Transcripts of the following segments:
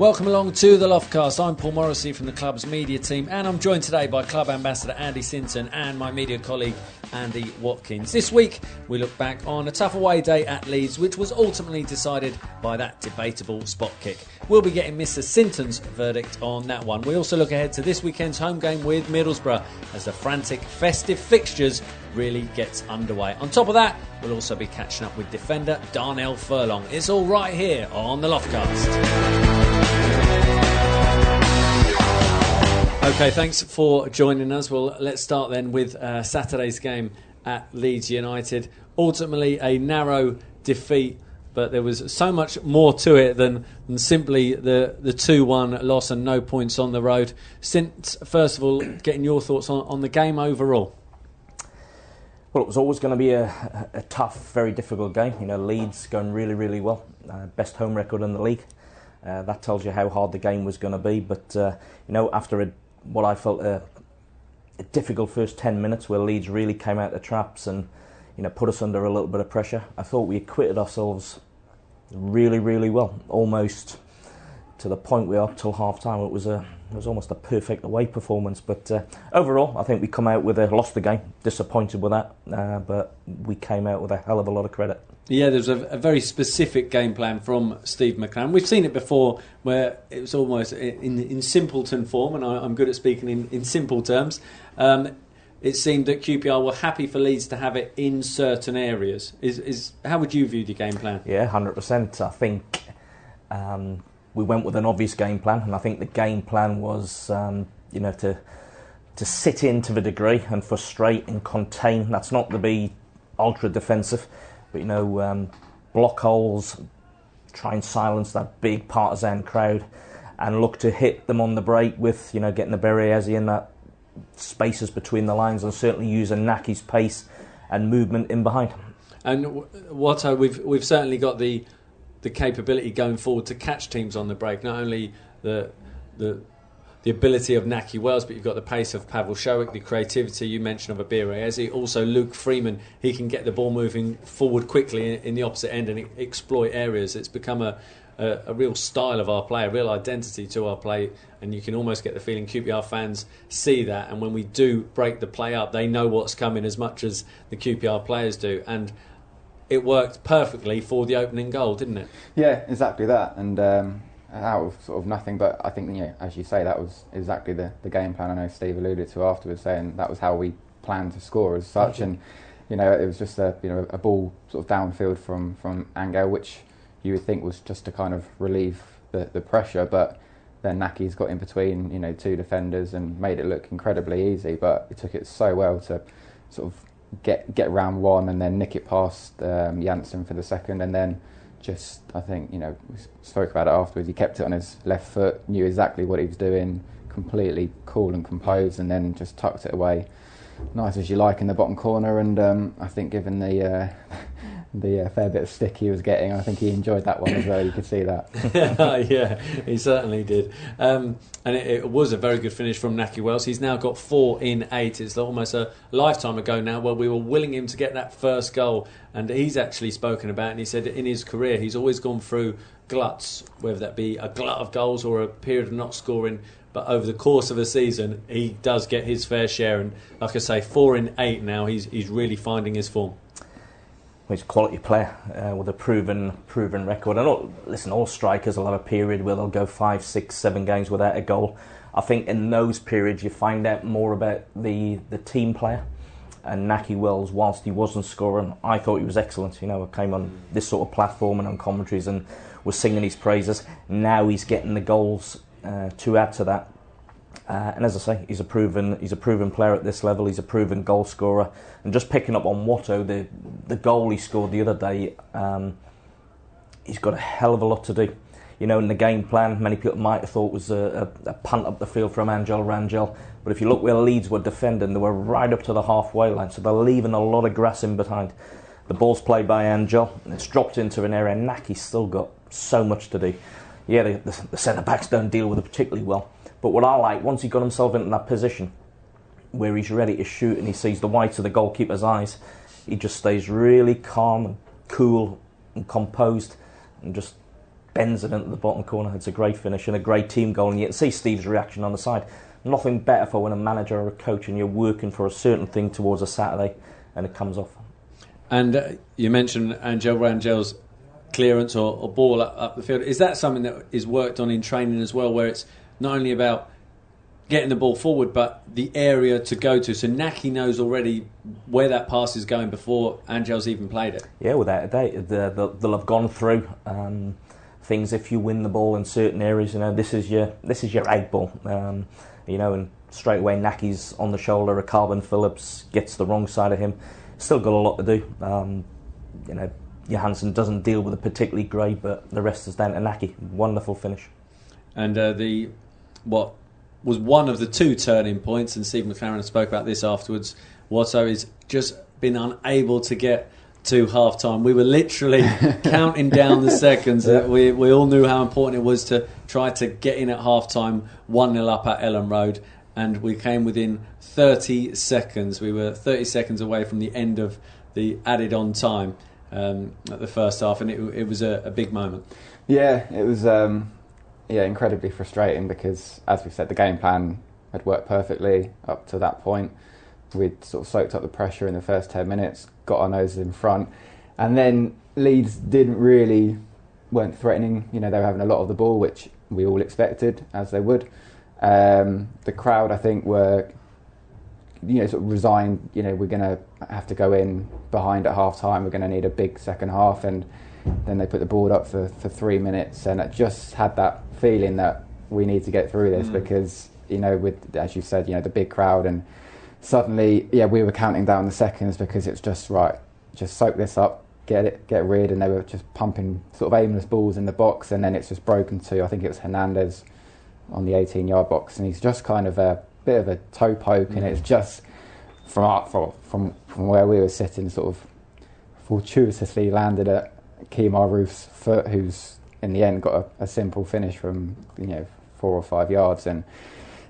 Welcome along to the Loftcast. I'm Paul Morrissey from the club's media team, and I'm joined today by club ambassador Andy Sinton and my media colleague Andy Watkins. This week, we look back on a tough away day at Leeds, which was ultimately decided by that debatable spot kick. We'll be getting Mr. Sinton's verdict on that one. We also look ahead to this weekend's home game with Middlesbrough as the frantic festive fixtures really gets underway. On top of that, we'll also be catching up with defender Darnell Furlong. It's all right here on the Loftcast. Okay, thanks for joining us. Well, let's start then with uh, Saturday's game at Leeds United. Ultimately, a narrow defeat, but there was so much more to it than, than simply the, the 2 1 loss and no points on the road. Since, first of all, getting your thoughts on, on the game overall. Well, it was always going to be a, a tough, very difficult game. You know, Leeds going really, really well. Uh, best home record in the league. Uh, that tells you how hard the game was going to be. But, uh, you know, after a what I felt a, a, difficult first 10 minutes where Leeds really came out the traps and you know put us under a little bit of pressure. I thought we acquitted ourselves really, really well, almost to the point we up till half time. It was a it was almost a perfect away performance. But uh, overall, I think we come out with a lost the game, disappointed with that, uh, but we came out with a hell of a lot of credit. Yeah, there's a, a, very specific game plan from Steve McClaren. We've seen it before where it was almost in, in simpleton form, and I, am good at speaking in, in simple terms. Um, it seemed that QPR were happy for Leeds to have it in certain areas. Is, is how would you view the game plan? Yeah, hundred percent. I think um, we went with an obvious game plan, and I think the game plan was, um, you know, to to sit in to the degree and frustrate and contain. That's not to be ultra defensive but you know, um, block holes, try and silence that big partisan crowd, and look to hit them on the break with you know getting the Berriesi in that spaces between the lines, and certainly using Nahki's pace and movement in behind. And what uh, we've we've certainly got the the capability going forward to catch teams on the break. Not only the the the ability of Nahki Wells, but you've got the pace of Pawel Wszolek, the creativity you mentioned of Abira Also, Luke Freeman, he can get the ball moving forward quickly in, in the opposite end and exploit areas. It's become a, a, a, real style of our play, a real identity to our play, and you can almost get the feeling QPR fans see that. And when we do break the play up, they know what's coming as much as the QPR players do. And it worked perfectly for the opening goal, didn't it? Yeah, exactly that. And um, out of sort of nothing. But I think, you know, as you say, that was exactly the, the game plan. I know Steve alluded to afterwards, saying that was how we planned to score as such. And you know, it was just a you know a ball sort of downfield from from Angel, which you would think was just to kind of relieve the, the pressure, but then Nahki's got in between, you know, two defenders and made it look incredibly easy. But he took it so well to sort of get get round one and then nick it past um, Jansson for the second, and then just I think you know we spoke about it afterwards. He kept it on his left foot, knew exactly what he was doing, completely cool and composed, and then just tucked it away, nice as you like in the bottom corner. And um, I think given the uh, the uh, fair bit of stick he was getting. I think he enjoyed that one as well. You could see that. yeah, he certainly did. Um, and it, it, was a very good finish from Nahki Wells. He's now got four in eight. It's almost a lifetime ago now where we were willing him to get that first goal. And he's actually spoken about, and he said in his career he's always gone through gluts, whether that be a glut of goals or a period of not scoring. But over the course of a season, he does get his fair share. And like I say, four in eight now, he's, he's really finding his form he's a quality player uh, with a proven proven record. And all, listen, all strikers will have a period where they'll go five, six, seven games without a goal. I think in those periods you find out more about the the team player. And Nahki Wells, whilst he wasn't scoring, I thought he was excellent. You know, I came on this sort of platform and on commentaries and was singing his praises. Now he's getting the goals uh, to add to that. Uh, and as I say, he's a proven he's a proven player at this level. He's a proven goal scorer. And just picking up on Watto, the the goal he scored the other day, um, he's got a hell of a lot to do. You know, in the game plan, many people might have thought was a, a, a punt up the field from Angel Rangel. But if you look where Leeds were defending, they were right up to the halfway line, so they're leaving a lot of grass in behind. The ball's played by Angel, it's dropped into an area. Nahki's still got so much to do. Yeah, the, the, the centre backs don't deal with it particularly well. But what I like, once he got himself into that position where he's ready to shoot and he sees the whites of the goalkeeper's eyes, he just stays really calm and cool and composed and just bends it into the bottom corner. It's a great finish and a great team goal. And you can see Steve's reaction on the side. Nothing better for when a manager or a coach and you're working for a certain thing towards a Saturday and it comes off. And uh, you mentioned Angel Rangel's clearance or, or ball up, up, the field. Is that something that is worked on in training as well, where it's not only about getting the ball forward, but the area to go to? So Nahki knows already where that pass is going before Angel's even played it. Yeah, without a doubt, they'll, they'll have gone through. Um, things if you win the ball in certain areas you know this is your this is your egg ball um, you know and straight away Nahki's on the shoulder of Kalvin Phillips gets the wrong side of him still got a lot to do um, you know Jansson doesn't deal with it particularly great but the rest is down to Nahki wonderful finish and uh, the what was one of the two turning points and Steve McClaren spoke about this afterwards Watto is just been unable to get to half time. We were literally counting down the seconds. We, we all knew how important it was to try to get in at half time, 1 0 up at Elland Road. And we came within 30 seconds. We were 30 seconds away from the end of the added on time um, at the first half, and it, it was a, a, big moment. Yeah, it was um, yeah incredibly frustrating because, as we said, the game plan had worked perfectly up to that point we'd sort of soaked up the pressure in the first 10 minutes, got our noses in front, and then Leeds didn't really, weren't threatening. You know, they were having a lot of the ball, which we all expected, as they would. Um, the crowd, I think, were, you know, sort of resigned. You know, we're going to have to go in behind at half time. We're going to need a big second half. And then they put the board up for, for three minutes. And it just had that feeling that we need to get through this mm. because, you know, with, as you said, you know, the big crowd and suddenly, yeah, we were counting down the seconds because it's just right. Just soak this up, get it, get rid, and they were just pumping sort of aimless balls in the box, and then it's just broken to I think it was Hernandez on the 18-yard box, and he's just kind of a bit of a toe poke, mm. and it's just from from from where we were sitting, sort of fortuitously landed at Kemar Roofe's foot, who's in the end got a, a simple finish from you know four or five yards, and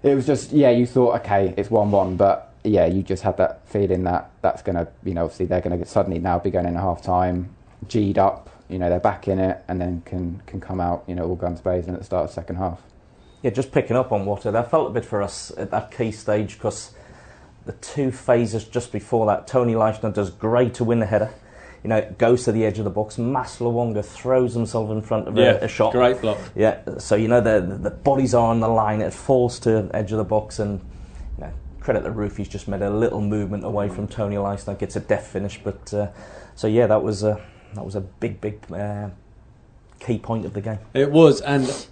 it was just yeah, you thought okay, it's one-one, but yeah, you just had that feeling that that's going to, you know, obviously they're going to suddenly now be going in a half time, G'd up, you know, they're back in it, and then can can come out, you know, all guns blazing at the start of the second half. Yeah, just picking up on Watto, that felt a bit for us at that key stage because the two phases just before that, Toni Leistner does great to win the header. You know, goes to the edge of the box. Mas Luongo throws himself in front of yeah, a, a, shot. Great block. Yeah, so you know the the bodies are on the line. It falls to the edge of the box, and you know, credit the roof, he's just made a little movement away from Toni Leistner, gets a deft finish. But uh, so yeah, that was a that was a big, big uh, key point of the game. It was, and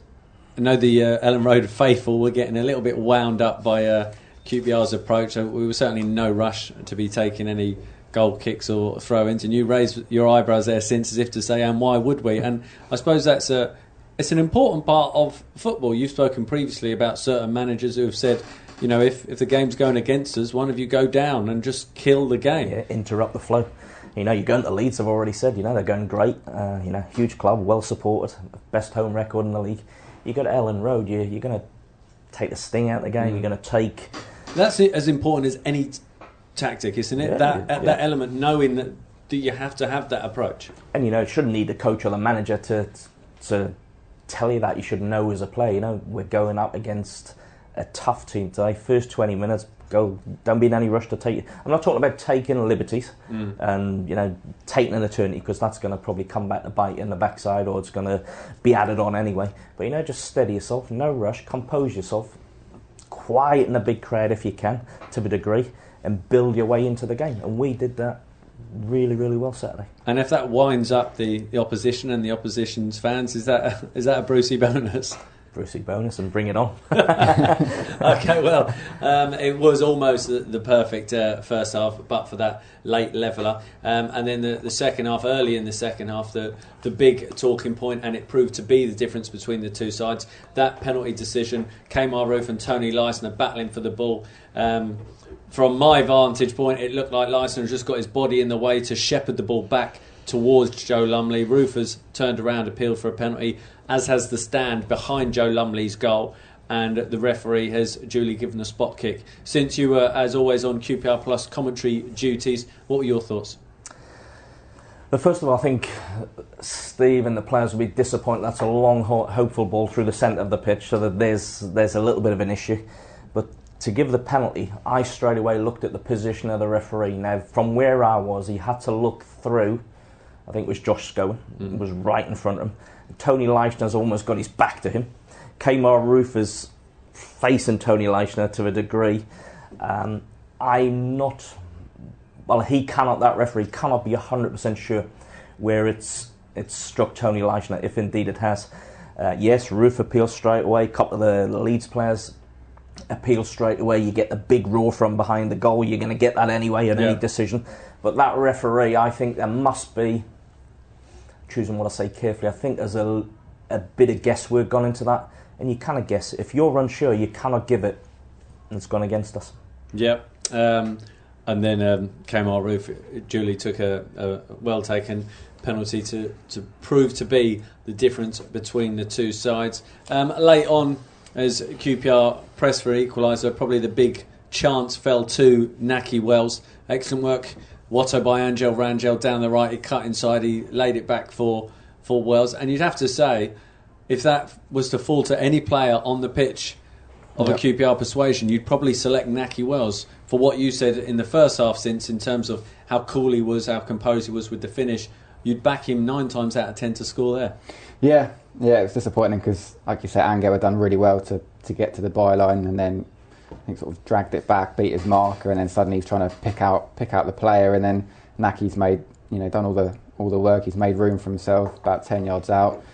I know the uh, Elland Road faithful were getting a little bit wound up by uh, QPR's approach. We were certainly in no rush to be taking any goal kicks or throw-ins, and you raise your eyebrows there since as if to say, "And why would we?" And I suppose that's a it's an important part of football. You've spoken previously about certain managers who have said you know, if, if the game's going against us, one of you go down and just kill the game. Yeah, interrupt the flow. You know, you're going to Leeds, I've already said, you know, they're going great. Uh, you know, huge club, well supported, best home record in the league. You go to Elland Road, you, you're going to take the sting out of the game, mm. you're going to take. That's as important as any tactic, isn't it? Yeah, that, yeah. that element, knowing that, that you have to have that approach. And, you know, it shouldn't need the coach or the manager to, to tell you that. You should know as a player, you know, we're going up against a tough team today. First 20 minutes, go. Don't be in any rush to take. I'm not talking about taking liberties mm. and you know taking an eternity because that's going to probably come back to bite in the backside or it's going to be added on anyway. But you know, just steady yourself, no rush, compose yourself, quiet in a big crowd if you can to a degree, and build your way into the game. And we did that really, really well Saturday. And if that winds up the, the opposition and the opposition's fans, is that is that a Brucey bonus? Brucey bonus and bring it on. okay, well, um, it was almost the, the perfect uh, first half, but for that late leveller. Um, and then the, the, second half, early in the second half, the, the big talking point, and it proved to be the difference between the two sides. That penalty decision, Kemar Roofe and Toni Leistner battling for the ball. Um, from my vantage point, it looked like Leistner just got his body in the way to shepherd the ball back towards Joe Lumley. Roofe has turned around, appealed for a penalty as has the stand behind Joe Lumley's goal. And the referee has duly given a spot kick. Since you were, as always, on QPR Plus commentary duties, what were your thoughts? But first of all, I think Steve and the players will be disappointed. That's a long, hopeful ball through the centre of the pitch, so that there's there's a little bit of an issue. But to give the penalty, I straight away looked at the position of the referee. Now, from where I was, he had to look through. I think it was Josh Scowen, mm. was right in front of him. Toni Leistner's almost got his back to him. Kemar is facing Toni Leistner to a degree. Um, I'm not well, he cannot, that referee cannot be 100% sure where it's, it's struck Toni Leistner, if indeed it has. Uh, yes, Roofe appeals straight away. A couple of the Leeds players appeal straight away. You get the big roar from behind the goal. You're going to get that anyway in yeah. any decision. But that referee, I think there must be, choosing what I say carefully, I think there's a, a bit of guesswork gone into that. And you cannot guess. If you're unsure, you cannot give it. And it's gone against us. Yeah. Um, and then um, Kemar Roofe, Julie took a, a well taken penalty to, to prove to be the difference between the two sides. Um, late on, as QPR pressed for equaliser, probably the big chance fell to Nahki Wells. Excellent work. Watto by Angel Rangel down the right. He cut inside. He laid it back for for Wells. And you'd have to say, if that was to fall to any player on the pitch of yep. a QPR persuasion, you'd probably select Nahki Wells for what you said in the first half, since in terms of how cool he was, how composed he was with the finish, you'd back him nine times out of ten to score there. Yeah, yeah, it was disappointing because, like you said, Angel had done really well to, to get to the byline and then I think sort of dragged it back, beat his marker, and then suddenly he's trying to pick out pick out the player, and then Nahki's made you know done all the all the work. He's made room for himself about ten yards out.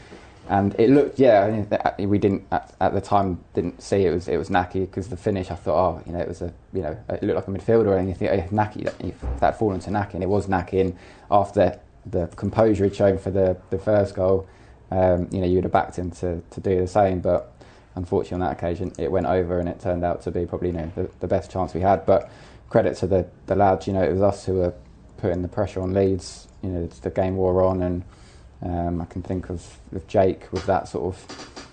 And it looked yeah we didn't at, at, the time didn't see it was it was Nahki because the finish I thought oh you know it was a you know it looked like a midfielder you think if Nahki if that had fallen to Nahki and it was Nahki and after the composure he'd shown for the, the first goal um, you know you would have backed him to, to do the same. But unfortunately on that occasion it went over and it turned out to be probably you know the, the best chance we had but credit to the, the lads you know it was us who were putting the pressure on Leeds you know the game wore on and um, I can think of, of Jake with that sort of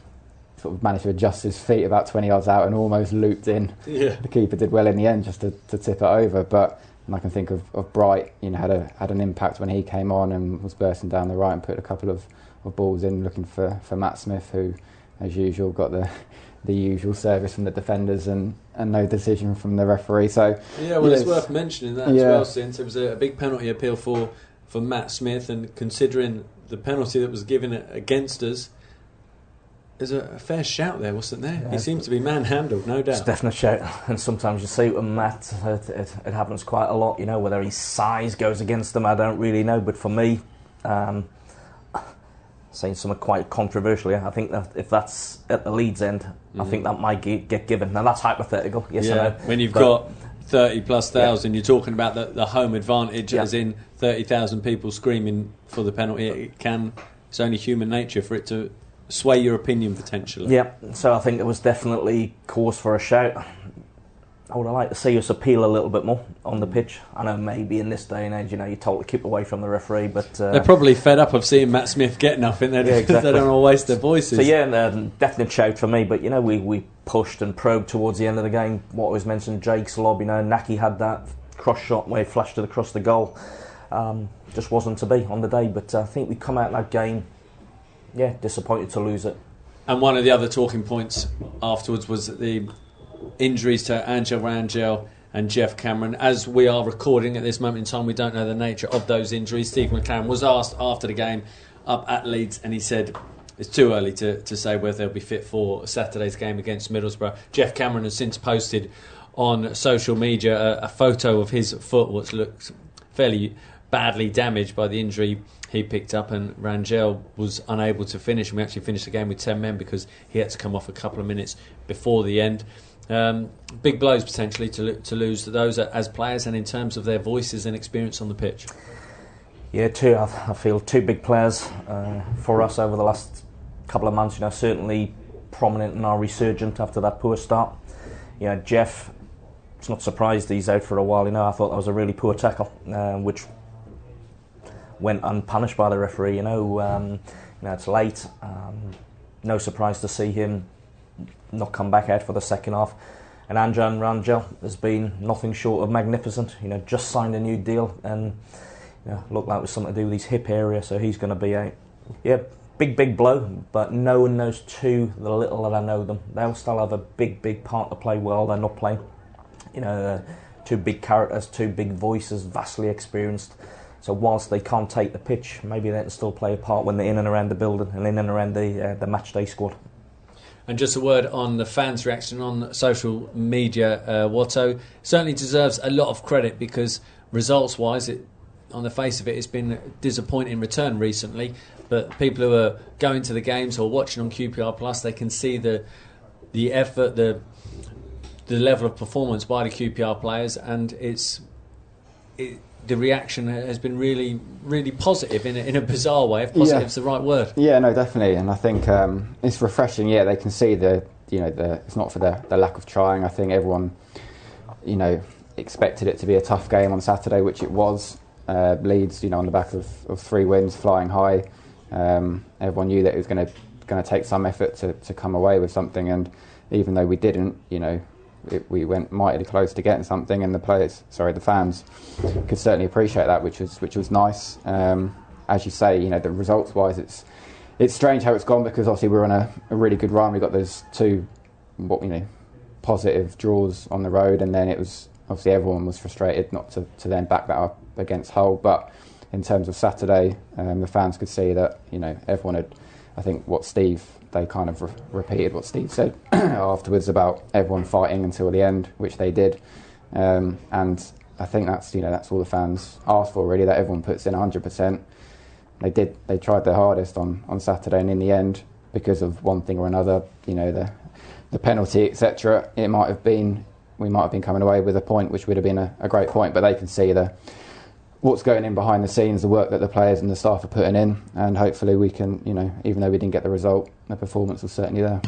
sort of managed to adjust his feet about 20 yards out and almost looped in. Yeah. The keeper did well in the end just to, to tip it over, but and I can think of, of Bright, you know, had a had an impact when he came on and was bursting down the right and put a couple of, of balls in looking for, for Matt Smith who as usual got the the usual service from the defenders and, and no decision from the referee. So Yeah, well it's, it's worth mentioning that yeah. as well since it was a, a big penalty appeal for for Matt Smith and considering the penalty that was given against us. There's a, fair shout there, wasn't there? Yeah, he seems to be manhandled, no doubt. It's definitely a shout, and sometimes you see it with Matt. It, it, it, happens quite a lot. You know, whether his size goes against him, I don't really know. But for me, um, saying something quite controversial, I think that if that's at the Leeds end, mm-hmm. I think that might get, get, given. Now that's hypothetical. Yes, yeah. When you've but, got 30 plus thousand, yeah. you're talking about the, the home advantage, yeah. as in 30,000 people screaming for the penalty. It can, it's only human nature for it to sway your opinion potentially. Yeah, so I think it was definitely cause for a shout. I would have liked to see us appeal a little bit more on the pitch. I know maybe in this day and age, you know, you're told to keep away from the referee, but uh, they're probably fed up of seeing Matt Smith get nothing. They, yeah, exactly. they don't want to waste their voices. So yeah, and, um, definite shout for me. But you know, we, we pushed and probed towards the end of the game. What was mentioned, Jake's lob. You know, Nahki had that cross shot where he flashed it across the goal. Um, just wasn't to be on the day. But uh, I think we come out that game, yeah, disappointed to lose it. And one of the other talking points afterwards was that the injuries to Angel Rangel and Geoff Cameron. As we are recording at this moment in time, we don't know the nature of those injuries. Steve McClaren was asked after the game up at Leeds, and he said it's too early to, to say whether they'll be fit for Saturday's game against Middlesbrough. Geoff Cameron has since posted on social media a, a photo of his foot, which looks fairly badly damaged by the injury he picked up, and Rangel was unable to finish. We actually finished the game with 10 men because he had to come off a couple of minutes before the end. Um, big blows potentially to, to lose those as players and in terms of their voices and experience on the pitch. Yeah, two. I, feel two big players uh, for us over the last couple of months. You know, certainly prominent in our resurgent after that poor start. You know, Geoff. It's not surprised he's out for a while. You know, I thought that was a really poor tackle, uh, which went unpunished by the referee. You know, um, you know it's late. Um, no surprise to see him not come back out for the second half. And Angel Rangel has been nothing short of magnificent. You know, just signed a new deal, and yeah, looked like it was something to do with his hip area. So he's going to be out. yeah big big blow. But no one knows two, the little that I know them, they'll still have a big big part to play while they're not playing. You know, uh, two big characters, two big voices, vastly experienced. So whilst they can't take the pitch, maybe they can still play a part when they're in and around the building and in and around the uh, the match day squad. And just a word on the fans' reaction on social media. Uh, Watto certainly deserves a lot of credit because results-wise, it, on the face of it, it's been disappointing return recently. But people who are going to the games or watching on QPR Plus, they can see the the effort, the the level of performance by the QPR players, and it's it, the reaction has been really, really positive in a, in a bizarre way. If positive is the right word. Yeah, no, definitely, and I think um, it's refreshing. Yeah, they can see the you know the it's not for the, the lack of trying. I think everyone you know expected it to be a tough game on Saturday, which it was. Uh, Leeds, you know, on the back of, of three wins, flying high. Um, everyone knew that it was going to going to take some effort to, to come away with something, and even though we didn't, you know, it, we went mightily close to getting something, and the players, sorry, the fans, could certainly appreciate that, which was which was nice. Um, as you say, you know, the results wise, it's it's strange how it's gone because obviously we're on a, a really good run. We got those two, what you know, positive draws on the road, and then it was obviously everyone was frustrated not to, to then back that up against Hull. But in terms of Saturday, um, the fans could see that you know everyone had. I think what Steve they kind of re- repeated what Steve said afterwards about everyone fighting until the end, which they did. Um, and I think that's you know that's all the fans asked for really. That everyone puts in 100%. They did. They tried their hardest on, on Saturday, and in the end, because of one thing or another, you know the the penalty, etc. It might have been we might have been coming away with a point, which would have been a, a great point. But they can see the what's going in behind the scenes, the work that the players and the staff are putting in, and hopefully we can, you know, even though we didn't get the result, the performance was certainly there.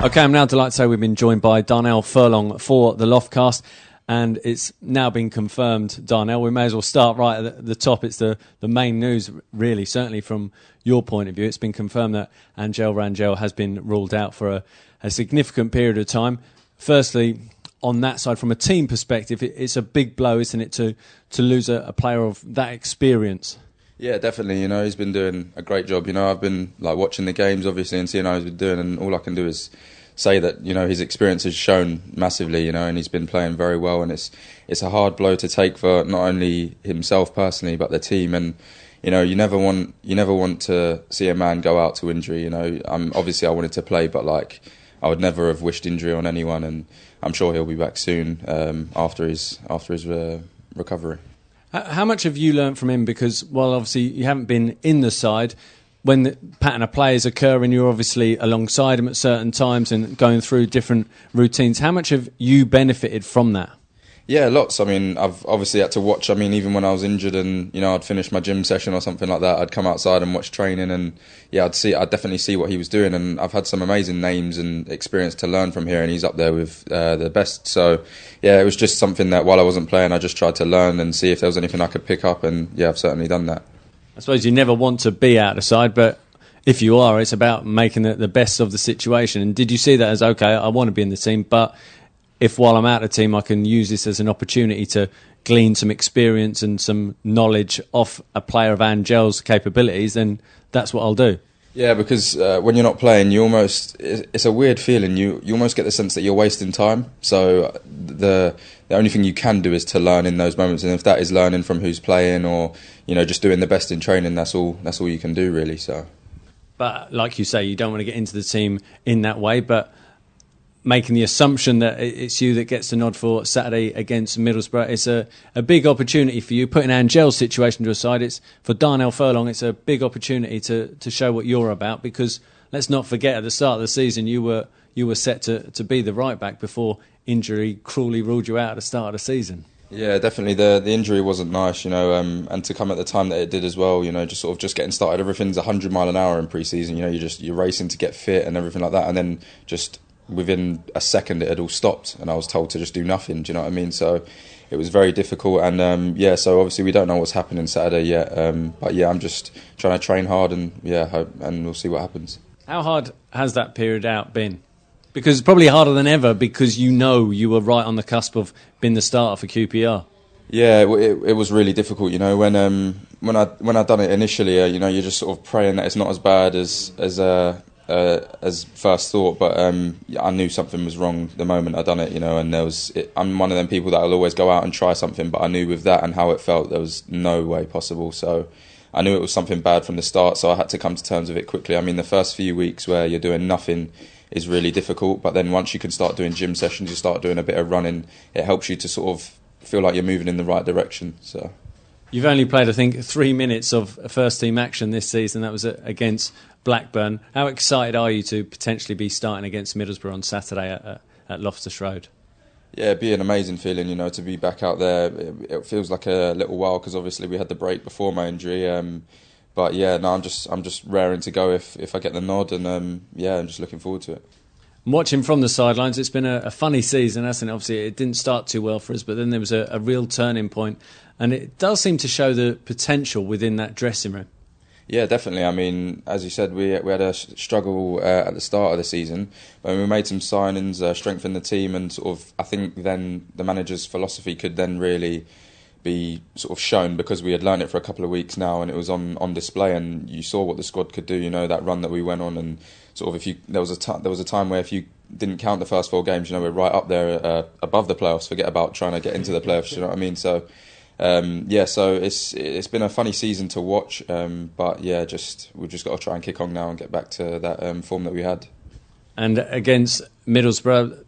Okay, I'm now delighted to say we've been joined by Darnell Furlong for the Loftcast, and it's now been confirmed, Darnell. We may as well start right at the top. It's the, the main news, really, certainly from your point of view. It's been confirmed that Angel Rangel has been ruled out for a, a significant period of time. Firstly, on that side, from a team perspective, it, it's a big blow, isn't it, to to lose a, a, player of that experience? Yeah, definitely. You know, he's been doing a great job. You know, I've been like watching the games, obviously, and seeing how he's been doing, and all I can do is say that you know his experience has shown massively. You know, and he's been playing very well, and it's it's a hard blow to take for not only himself personally, but the team and you know, you never want you never want to see a man go out to injury. You know, um, obviously I wanted to play, but like I would never have wished injury on anyone, and I'm sure he'll be back soon um, after his after his uh, recovery. How much have you learned from him? Because while obviously you haven't been in the side, when the pattern of plays occur and you're obviously alongside him at certain times and going through different routines, how much have you benefited from that? Yeah, lots. I mean, I've obviously had to watch. I mean, even when I was injured and you know I'd finish my gym session or something like that, I'd come outside and watch training, and yeah, I'd see, I'd definitely see what he was doing, and I've had some amazing names and experience to learn from here, and he's up there with uh, the best. So yeah, it was just something that while I wasn't playing, I just tried to learn and see if there was anything I could pick up, and yeah, I've certainly done that. I suppose you never want to be out of side, but if you are, it's about making the, the best of the situation. And did you see that as okay? I want to be in the team, but if while I'm out of the team, I can use this as an opportunity to glean some experience and some knowledge off a player of Angel's capabilities, then that's what I'll do. Yeah, because uh, when you're not playing, you almost it's a weird feeling. You you almost get the sense that you're wasting time. So the the only thing you can do is to learn in those moments, and if that is learning from who's playing or you know just doing the best in training, that's all that's all you can do really. So, but like you say, you don't want to get into the team in that way, but making the assumption that it's you that gets the nod for Saturday against Middlesbrough. It's a, a big opportunity for you. Putting Angel's situation to aside, it's for Darnell Furlong. It's a big opportunity to, to show what you're about because let's not forget at the start of the season you were you were set to, to be the right back before injury cruelly ruled you out at the start of the season. Yeah, definitely. The the injury wasn't nice, you know, um, and to come at the time that it did as well, you know, just sort of just getting started. Everything's hundred mile an hour in pre-season. You know, you're just you're racing to get fit and everything like that, and then just within a second it had all stopped and I was told to just do nothing. Do you know what I mean? So it was very difficult and um, yeah. So obviously we don't know what's happening Saturday yet. Um, but yeah, I'm just trying to train hard and yeah, hope, and we'll see what happens. How hard has that period out been? Because it's probably harder than ever because you know you were right on the cusp of being the starter for QPR. Yeah, it, it, it was really difficult. You know, when um, when I when I done it initially, uh, you know, you're just sort of praying that it's not as bad as as uh, uh, as first thought. But um, I knew something was wrong the moment I'd done it. You know, and there was it, I'm one of them people that will always go out and try something. But I knew with that and how it felt, there was no way possible. So. I knew it was something bad from the start, so I had to come to terms with it quickly. I mean, the first few weeks where you're doing nothing is really difficult, but then once you can start doing gym sessions, you start doing a bit of running, it helps you to sort of feel like you're moving in the right direction. So. You've only played, I think, three minutes of first team action this season. That was against Blackburn. How excited are you to potentially be starting against Middlesbrough on Saturday at, at Loftus Road? Yeah, it'd be an amazing feeling, you know, to be back out there. It, it feels like a little while because obviously we had the break before my injury. Um, but yeah, no, I'm just I'm just raring to go if if I get the nod, and um, yeah, I'm just looking forward to it. Watching from the sidelines, it's been a, a, funny season, hasn't it? Obviously, it didn't start too well for us, but then there was a, a real turning point, and it does seem to show the potential within that dressing room. Yeah, definitely. I mean, as you said, we we had a struggle uh, at the start of the season, but we made some signings, uh, strengthened the team, and sort of I think then the manager's philosophy could then really be sort of shown because we had learned it for a couple of weeks now, and it was on on display, and you saw what the squad could do. You know that run that we went on, and sort of if you there was a t- there was a time where if you didn't count the first four games, you know we're right up there uh, above the playoffs. Forget about trying to get into the playoffs. You know what I mean? So um, yeah, so it's it's been a funny season to watch, um, but yeah, just we've just got to try and kick on now and get back to that um, form that we had. And against Middlesbrough,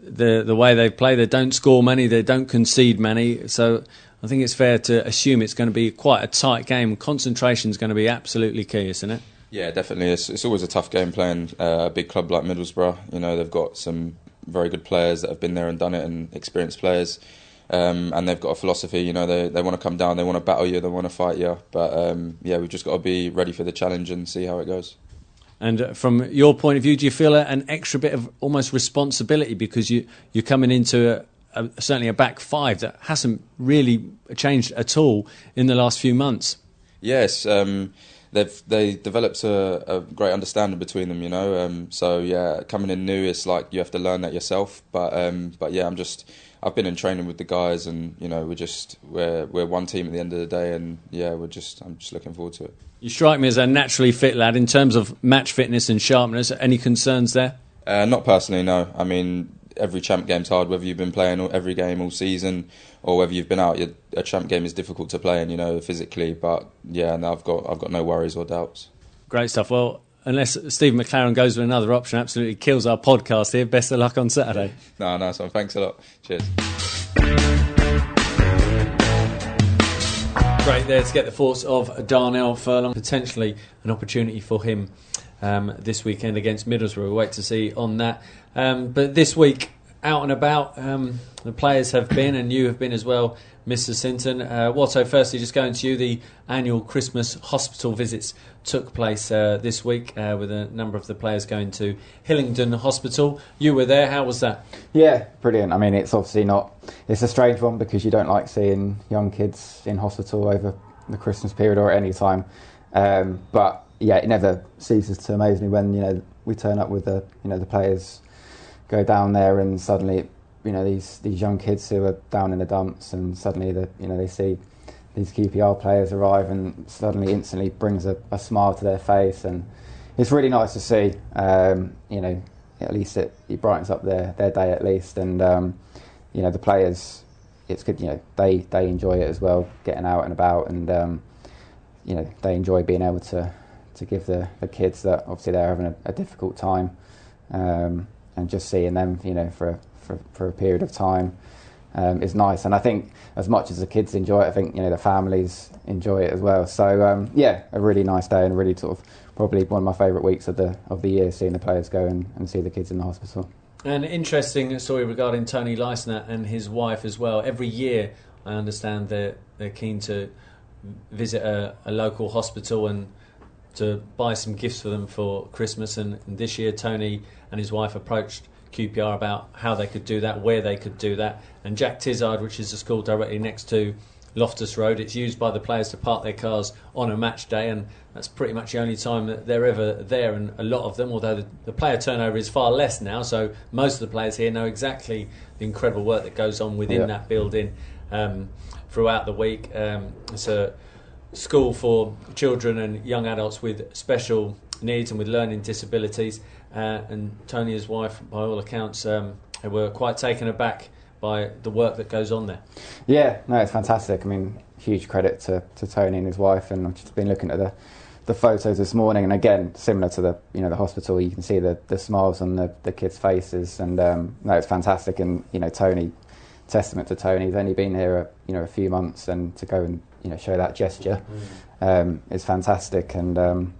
the the way they play, they don't score many, they don't concede many, so. I think it's fair to assume it's going to be quite a tight game. Concentration is going to be absolutely key, isn't it? Yeah, definitely. It's, it's always a tough game playing uh, a big club like Middlesbrough. You know, they've got some very good players that have been there and done it, and experienced players. Um, and they've got a philosophy. You know, they they want to come down, they want to battle you, they want to fight you. But um, yeah, we've just got to be ready for the challenge and see how it goes. And uh, from your point of view, do you feel an extra bit of almost responsibility because you you're coming into a, a, certainly a back five that hasn't really changed at all in the last few months? Yes. Um, they've they developed a, a, great understanding between them, you know. Um, so yeah, coming in new, it's like you have to learn that yourself. But um, but yeah, I'm just I've been in training with the guys, and you know we're just we're we're one team at the end of the day, and yeah, we're just I'm just looking forward to it. You strike me as a naturally fit lad in terms of match fitness and sharpness. Any concerns there? Uh, not personally, no. I mean, every champ game's hard, whether you've been playing every game all season or whether you've been out. A champ game is difficult to play, and you know physically. But yeah, no, I've got I've got no worries or doubts. Great stuff. Well, unless Steve McClaren goes with another option, absolutely kills our podcast here. Best of luck on Saturday. no, no, one. Thanks a lot. Cheers. Great there to get the thoughts of Darnell Furlong. Potentially an opportunity for him um, this weekend against Middlesbrough. We'll wait to see on that. Um, but this week, out and about, um, the players have been, and you have been as well, Mr. Sinton. Uh, Watto, firstly, just going to you, the annual Christmas hospital visits took place uh, this week uh, with a number of the players going to Hillingdon Hospital. You were there, how was that? Yeah, brilliant. I mean, it's obviously not, it's a strange one because you don't like seeing young kids in hospital over the Christmas period or at any time. Um, but yeah, it never ceases to amaze me when, you know, we turn up with the, you know, the players go down there and suddenly, you know, these these young kids who are down in the dumps and suddenly the you know they see these QPR players arrive and suddenly instantly brings a, a smile to their face and it's really nice to see. Um, you know, at least it, it, brightens up their, their day at least and um, you know the players. It's good, you know. They they enjoy it as well, getting out and about, and um, you know they enjoy being able to to give the, the kids that obviously they're having a, a difficult time. Um, and just seeing them, you know, for for, for a period of time um, is nice. And I think as much as the kids enjoy it, I think you know the families enjoy it as well. So um, yeah, a really nice day and really sort of probably one of my favourite weeks of the of the year, seeing the players go and, and see the kids in the hospital. An interesting story regarding Toni Leistner and his wife as well. Every year, I understand they're they're keen to visit a, a local hospital and to buy some gifts for them for Christmas. And, and, this year, Tony and his wife approached QPR about how they could do that, where they could do that. And Jack Tizard, which is the school directly next to Loftus Road. It's used by the players to park their cars on a match day, and that's pretty much the only time that they're ever there. And a lot of them, although the, the player turnover is far less now, so most of the players here know exactly the incredible work that goes on within Yeah. that building um, throughout the week. Um, it's a school for children and young adults with special needs and with learning disabilities. Uh, and Tony, his wife, by all accounts, um, were quite taken aback by the work that goes on there. Yeah, no, it's fantastic. I mean, huge credit to, to Tony and his wife, and I've just been looking at the the photos this morning, and again, similar to the you know the hospital, you can see the, the smiles on the, the kids' faces, and um, no, it's fantastic. And you know, Tony, testament to Tony, he's only been here a, you know a few months, and to go and you know show that gesture um, is fantastic. And um,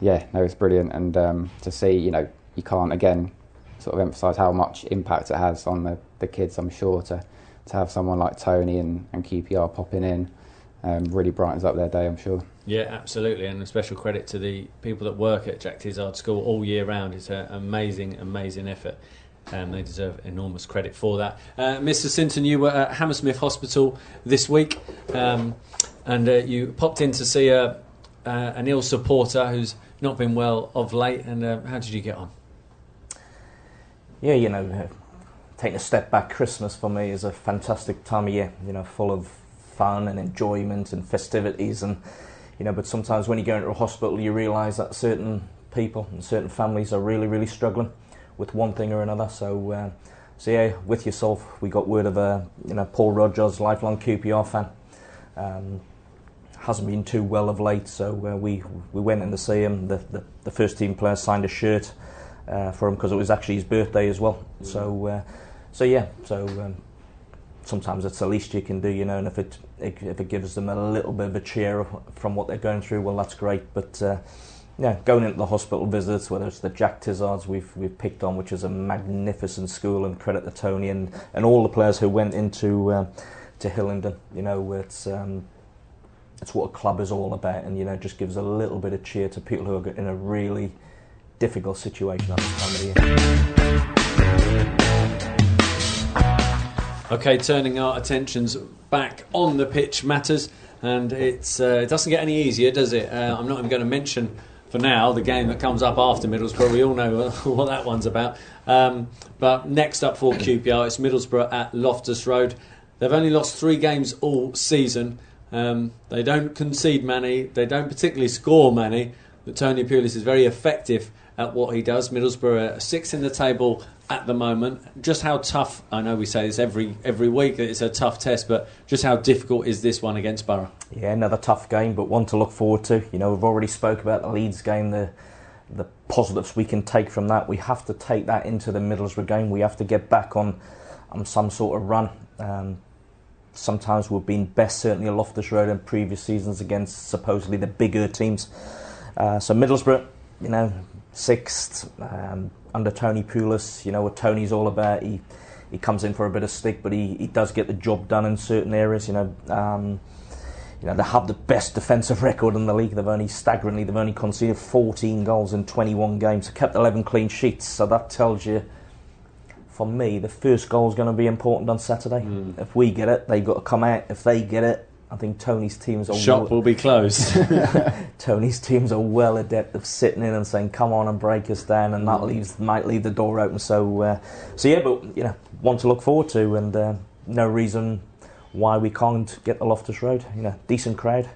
yeah, no, it's brilliant. And um, to see, you know, you can't again sort of emphasise how much impact it has on the, the kids. I'm sure to to have someone like Tony and, and QPR popping in um, really brightens up their day. I'm sure. Yeah, absolutely, and a special credit to the people that work at Jack Tizard School all year round. It's an amazing, amazing effort. Um, they deserve enormous credit for that. Uh, Mr. Sinton, you were at Hammersmith Hospital this week, um, and uh, you popped in to see a, uh, an ill supporter who's not been well of late. And uh, how did you get on? Yeah, you know, uh, taking a step back, Christmas for me is a fantastic time of year. You know, full of fun and enjoyment and festivities, and you know. But sometimes when you go into a hospital, you realise that certain people and certain families are really, really struggling with one thing or another. So, uh, so yeah, with yourself, we got word of a you know Paul Rogers, lifelong QPR fan. Um, hasn't been too well of late, so uh, we we went in to see him. The, the, the first team player signed a shirt uh, for him because it was actually his birthday as well. So uh, so yeah, so um, sometimes it's the least you can do, you know. And if it if it gives them a little bit of a cheer from what they're going through, well, that's great. But uh, yeah, going into the hospital visits, whether it's the Jack Tizards we've we've picked on, which is a magnificent school, and credit to Tony and, and all the players who went into uh, to Hillingdon. You know, it's um, it's what a club is all about, and you know, just gives a little bit of cheer to people who are in a really difficult situation at this time of year. Okay, turning our attentions back on the pitch matters, and it's uh, it doesn't get any easier, does it? Uh, I'm not even going to mention for now the game that comes up after Middlesbrough. We all know what that one's about. Um, but next up for QPR, it's Middlesbrough at Loftus Road. They've only lost three games all season. Um, they don't concede many. They don't particularly score many. But Tony Pulis is very effective at what he does. Middlesbrough are sixth in the table at the moment. Just how tough? I know we say this every every week that it's a tough test, but just how difficult is this one against Borough? Yeah, another tough game, but one to look forward to. You know, we've already spoke about the Leeds game, the the positives we can take from that. We have to take that into the Middlesbrough game. We have to get back on on some sort of run. Um, sometimes we've been best, certainly Loftus Road in previous seasons against supposedly the bigger teams. Uh, so Middlesbrough, you know, sixth um, under Tony Pulis. You know what Tony's all about. He he comes in for a bit of stick, but he, he does get the job done in certain areas. You know, um, you know they have the best defensive record in the league. They've only staggeringly they've only conceded 14 goals in 21 games, They kept 11 clean sheets. So that tells you. For me, the first goal is going to be important on Saturday. Mm. If we get it, they've got to come out. If they get it, I think Tony's teams are Shop will be closed. Tony's teams are well adept of sitting in and saying, "Come on and break us down," and that leaves might leave the door open. So, uh, so yeah, but you know, one to look forward to, and uh, no reason why we can't get the Loftus Road. You know, decent crowd,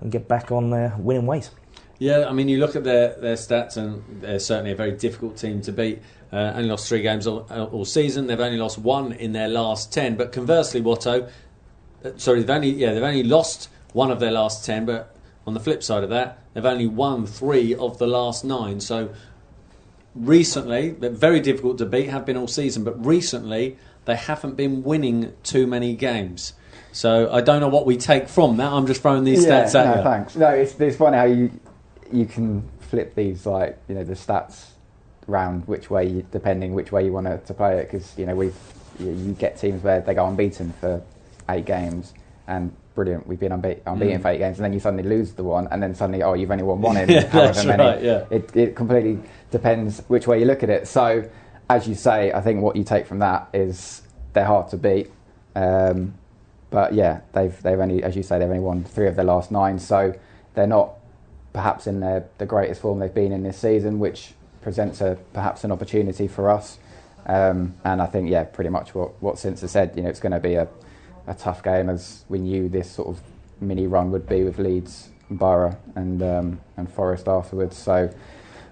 and get back on their winning ways. Yeah, I mean, you look at their, their stats, and they're certainly a very difficult team to beat. Uh, only lost three games all, all season. They've only lost one in their last ten. But conversely, Watto, Uh, sorry, they've only yeah they've only lost one of their last ten. But on the flip side of that, they've only won three of the last nine. So recently, they're very difficult to beat. Have been all season, but recently they haven't been winning too many games. So I don't know what we take from that. I'm just throwing these yeah, stats at no, you. thanks. No, it's it's funny how you you can flip these like you know the stats round which way you, depending which way you want to, to play it because you know we you, you get teams where they go unbeaten for eight games and brilliant we've been unbe- unbeaten Mm. for eight games and then you suddenly lose the one and then suddenly oh you've only won one in Yeah, however many right, yeah. it, it completely depends which way you look at it so as you say I think what you take from that is they're hard to beat um, but yeah, they've they've only, as you say, they've only won three of their last nine, so they're not perhaps in their, the greatest form they've been in this season, which presents a perhaps an opportunity for us. Um, and I think, yeah, pretty much what what Since said. You know, it's going to be a, a tough game as we knew this sort of mini run would be with Leeds, Borough, and um, and Forest afterwards. So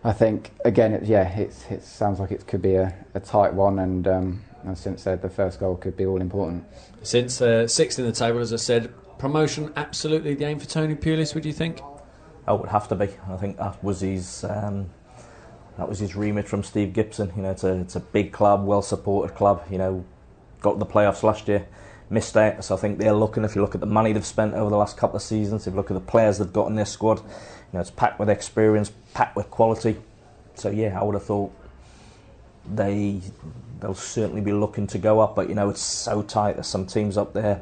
I think again, it, yeah, it's, it sounds like it could be a, a tight one, and um, as Since said, the first goal could be all important. Since uh, sixth in the table, as I said, promotion absolutely the aim for Tony Pulis. Would you think? Oh, it would have to be. I think that was his. Um, that was his remit from Steve Gibson. You know, it's a it's a big club, well supported club. You know, got the playoffs last year, So I think they're looking. If you look at the money they've spent over the last couple of seasons, if you look at the players they've got in their squad, you know, it's packed with experience, packed with quality. So yeah, I would have thought they they'll certainly be looking to go up. But you know, it's so tight. There's some teams up there.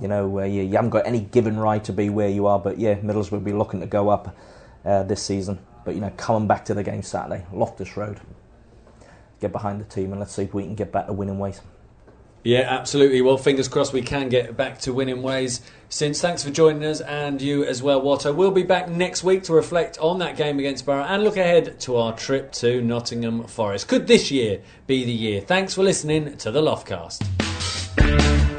You know, where you, you haven't got any given right to be where you are. But yeah, Middlesbrough will be looking to go up uh, this season. But you know, coming back to the game Saturday, Loftus Road, get behind the team and let's see if we can get back to winning ways. Yeah, absolutely. Well, fingers crossed we can get back to winning ways. Since thanks for joining us and you as well, Watto. We'll be back next week to reflect on that game against Boro and look ahead to our trip to Nottingham Forest. Could this year be the year? Thanks for listening to the Loftcast.